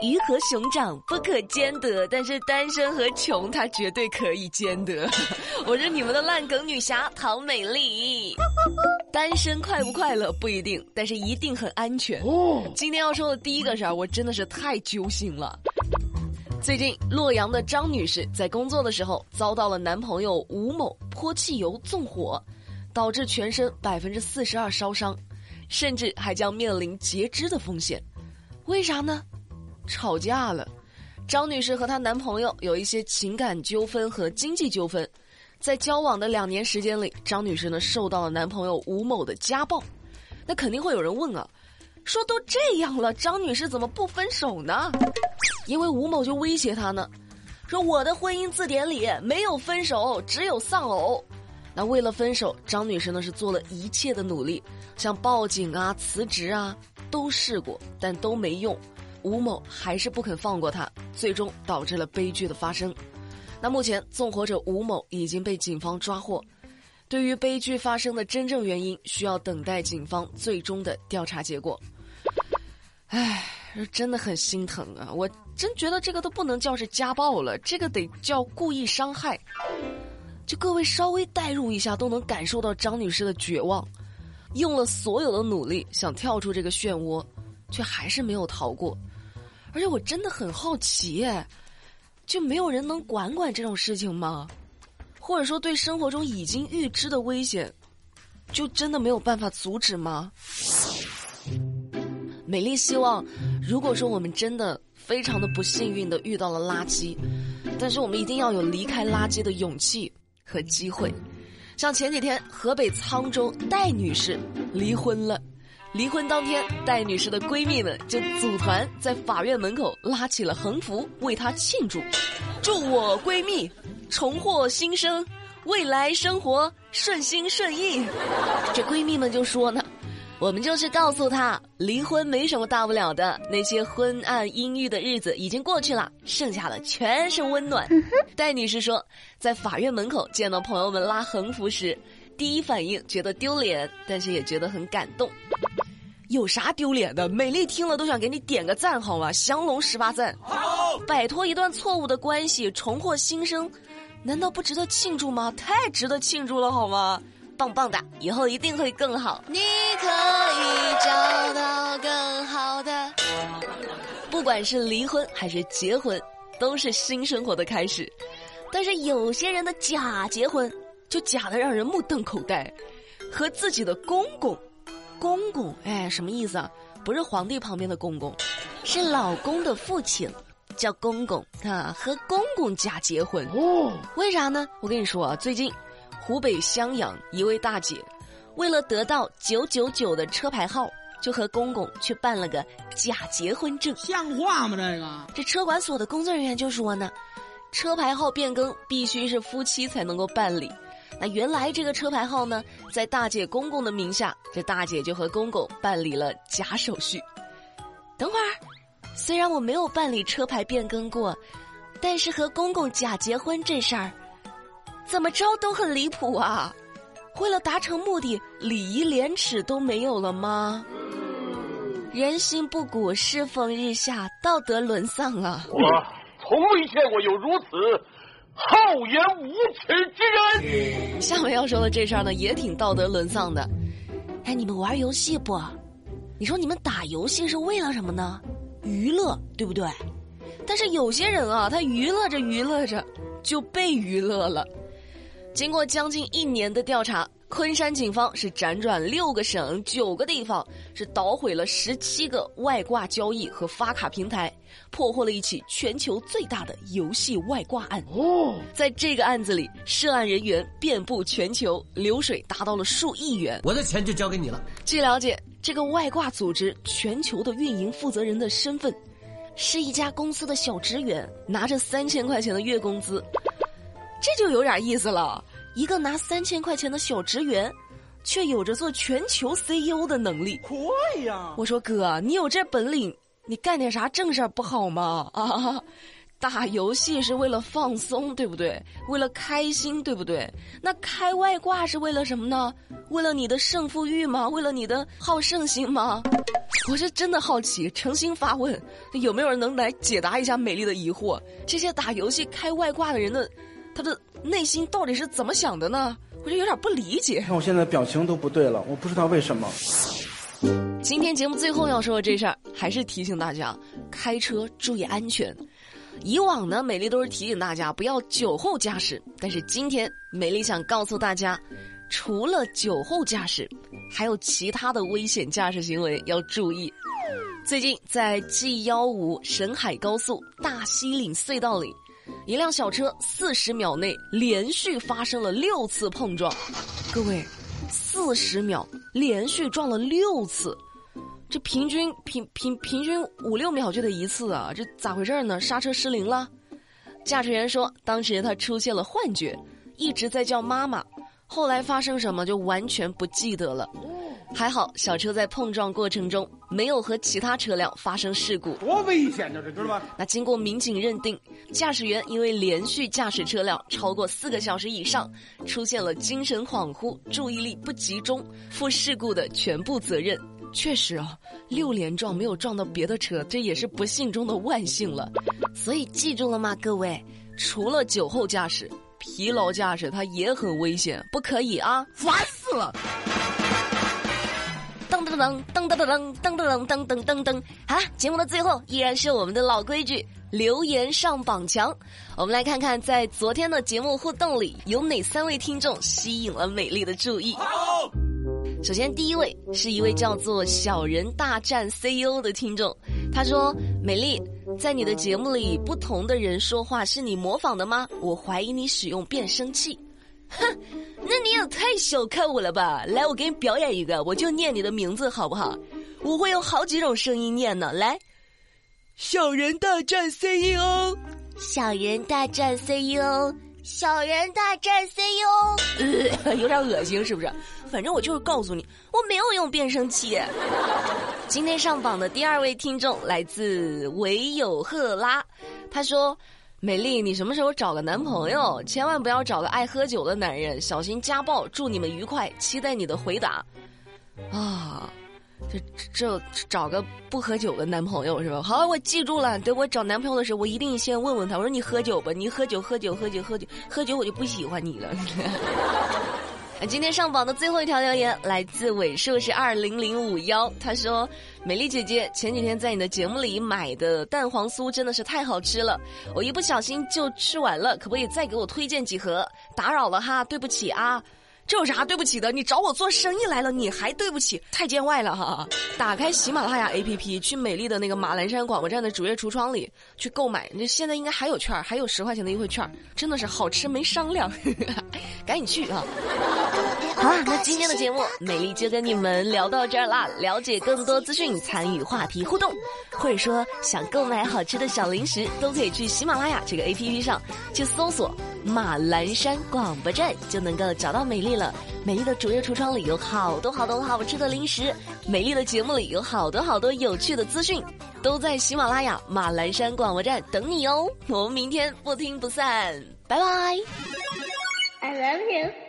鱼和熊掌不可兼得，但是单身和穷他绝对可以兼得。我是你们的烂梗女侠唐美丽。单身快不快乐不一定，但是一定很安全。今天要说的第一个事儿，我真的是太揪心了。最近，洛阳的张女士在工作的时候遭到了男朋友吴某泼汽油纵火，导致全身百分之四十二烧伤，甚至还将面临截肢的风险。为啥呢？吵架了。张女士和她男朋友有一些情感纠纷和经济纠纷，在交往的两年时间里，张女士呢受到了男朋友吴某的家暴。那肯定会有人问啊，说都这样了，张女士怎么不分手呢？因为吴某就威胁她呢，说我的婚姻字典里没有分手，只有丧偶。那为了分手，张女士呢是做了一切的努力，像报警啊、辞职啊，都试过，但都没用。吴某还是不肯放过他，最终导致了悲剧的发生。那目前纵火者吴某已经被警方抓获。对于悲剧发生的真正原因，需要等待警方最终的调查结果。唉，真的很心疼啊！我真觉得这个都不能叫是家暴了，这个得叫故意伤害。就各位稍微代入一下，都能感受到张女士的绝望，用了所有的努力想跳出这个漩涡，却还是没有逃过。而且我真的很好奇，就没有人能管管这种事情吗？或者说，对生活中已经预知的危险，就真的没有办法阻止吗？美丽希望，如果说我们真的非常的不幸运的遇到了垃圾，但是我们一定要有离开垃圾的勇气和机会。像前几天河北沧州戴女士离婚了，离婚当天戴女士的闺蜜们就组团在法院门口拉起了横幅为她庆祝，祝我闺蜜重获新生，未来生活顺心顺意。这闺蜜们就说呢。我们就是告诉她，离婚没什么大不了的，那些昏暗阴郁的日子已经过去了，剩下的全是温暖。戴女士说，在法院门口见到朋友们拉横幅时，第一反应觉得丢脸，但是也觉得很感动。有啥丢脸的？美丽听了都想给你点个赞，好吗？降龙十八赞。好，摆脱一段错误的关系，重获新生，难道不值得庆祝吗？太值得庆祝了，好吗？棒棒的，以后一定会更好。你可以找到更好的。不管是离婚还是结婚，都是新生活的开始。但是有些人的假结婚，就假的让人目瞪口呆。和自己的公公，公公，哎，什么意思啊？不是皇帝旁边的公公，是老公的父亲，叫公公啊。和公公假结婚，哦，为啥呢？我跟你说啊，最近。湖北襄阳一位大姐，为了得到九九九的车牌号，就和公公去办了个假结婚证。像话吗？这个？这车管所的工作人员就说呢，车牌号变更必须是夫妻才能够办理。那原来这个车牌号呢，在大姐公公的名下，这大姐就和公公办理了假手续。等会儿，虽然我没有办理车牌变更过，但是和公公假结婚这事儿。怎么着都很离谱啊！为了达成目的，礼仪廉耻都没有了吗？人心不古，世风日下，道德沦丧啊！我从未见过有如此厚颜无耻之人。下面要说的这事儿呢，也挺道德沦丧的。哎，你们玩游戏不？你说你们打游戏是为了什么呢？娱乐，对不对？但是有些人啊，他娱乐着娱乐着，就被娱乐了。经过将近一年的调查，昆山警方是辗转六个省、九个地方，是捣毁了十七个外挂交易和发卡平台，破获了一起全球最大的游戏外挂案。哦，在这个案子里，涉案人员遍布全球，流水达到了数亿元。我的钱就交给你了。据了解，这个外挂组织全球的运营负责人的身份，是一家公司的小职员，拿着三千块钱的月工资。这就有点意思了，一个拿三千块钱的小职员，却有着做全球 CEO 的能力。快呀！我说哥，你有这本领，你干点啥正事不好吗？啊，打游戏是为了放松，对不对？为了开心，对不对？那开外挂是为了什么呢？为了你的胜负欲吗？为了你的好胜心吗？我是真的好奇，诚心发问，有没有人能来解答一下美丽的疑惑？这些打游戏开外挂的人的，他的内心到底是怎么想的呢？我就有点不理解。看我现在表情都不对了，我不知道为什么。今天节目最后要说的这事儿，还是提醒大家开车注意安全。以往呢，美丽都是提醒大家不要酒后驾驶，但是今天美丽想告诉大家，除了酒后驾驶，还有其他的危险驾驶行为要注意。最近在 G 幺五沈海高速大西岭隧道里，一辆小车四十秒内连续发生了六次碰撞，各位，四十秒连续撞了六次。这平均平平平均五六秒就得一次啊，这咋回事呢？刹车失灵了。驾驶员说，当时他出现了幻觉，一直在叫妈妈，后来发生什么就完全不记得了。还好小车在碰撞过程中没有和其他车辆发生事故。多危险呢，这知道吧？那经过民警认定，驾驶员因为连续驾驶车辆超过四个小时以上，出现了精神恍惚、注意力不集中，负事故的全部责任。确实啊，六连撞没有撞到别的车，这也是不幸中的万幸了。所以记住了吗，各位？除了酒后驾驶，疲劳驾驶它也很危险，不可以啊！烦死了！噔噔噔噔噔噔噔噔噔噔噔噔！好了，节目的最后依然是我们的老规矩，留言上榜墙。我们来看看，在昨天的节目互动里，有哪三位听众吸引了美丽的注意。首先，第一位是一位叫做“小人大战 CEO” 的听众，他说：“美丽，在你的节目里，不同的人说话是你模仿的吗？我怀疑你使用变声器。”哼，那你也太小看我了吧！来，我给你表演一个，我就念你的名字好不好？我会用好几种声音念呢。来，小人大战 CEO，小人大战 CEO。小人大战 CEO，呃，有点恶心是不是？反正我就是告诉你，我没有用变声器。今天上榜的第二位听众来自唯有赫拉，他说：“美丽，你什么时候找个男朋友？千万不要找个爱喝酒的男人，小心家暴。祝你们愉快，期待你的回答。”啊。这这找个不喝酒的男朋友是吧？好，我记住了。等我找男朋友的时候，我一定先问问他。我说你喝酒吧？你喝酒，喝酒，喝酒，喝酒，喝酒，我就不喜欢你了。今天上榜的最后一条留言来自尾数是二零零五幺，他说：“美丽姐姐，前几天在你的节目里买的蛋黄酥真的是太好吃了，我一不小心就吃完了，可不可以再给我推荐几盒？打扰了哈，对不起啊。”这有啥对不起的？你找我做生意来了，你还对不起？太见外了哈！打开喜马拉雅 APP，去美丽的那个马栏山广播站的主页橱窗里去购买。那现在应该还有券，还有十块钱的优惠券，真的是好吃没商量，赶紧去啊！好了，那今天的节目美丽就跟你们聊到这儿啦。了解更多资讯，参与话题互动，或者说想购买好吃的小零食，都可以去喜马拉雅这个 APP 上去搜索。马栏山广播站就能够找到美丽了。美丽的主页橱窗里有好多好多好吃的零食，美丽的节目里有好多好多有趣的资讯，都在喜马拉雅马栏山广播站等你哦。我们明天不听不散，拜拜。I love you.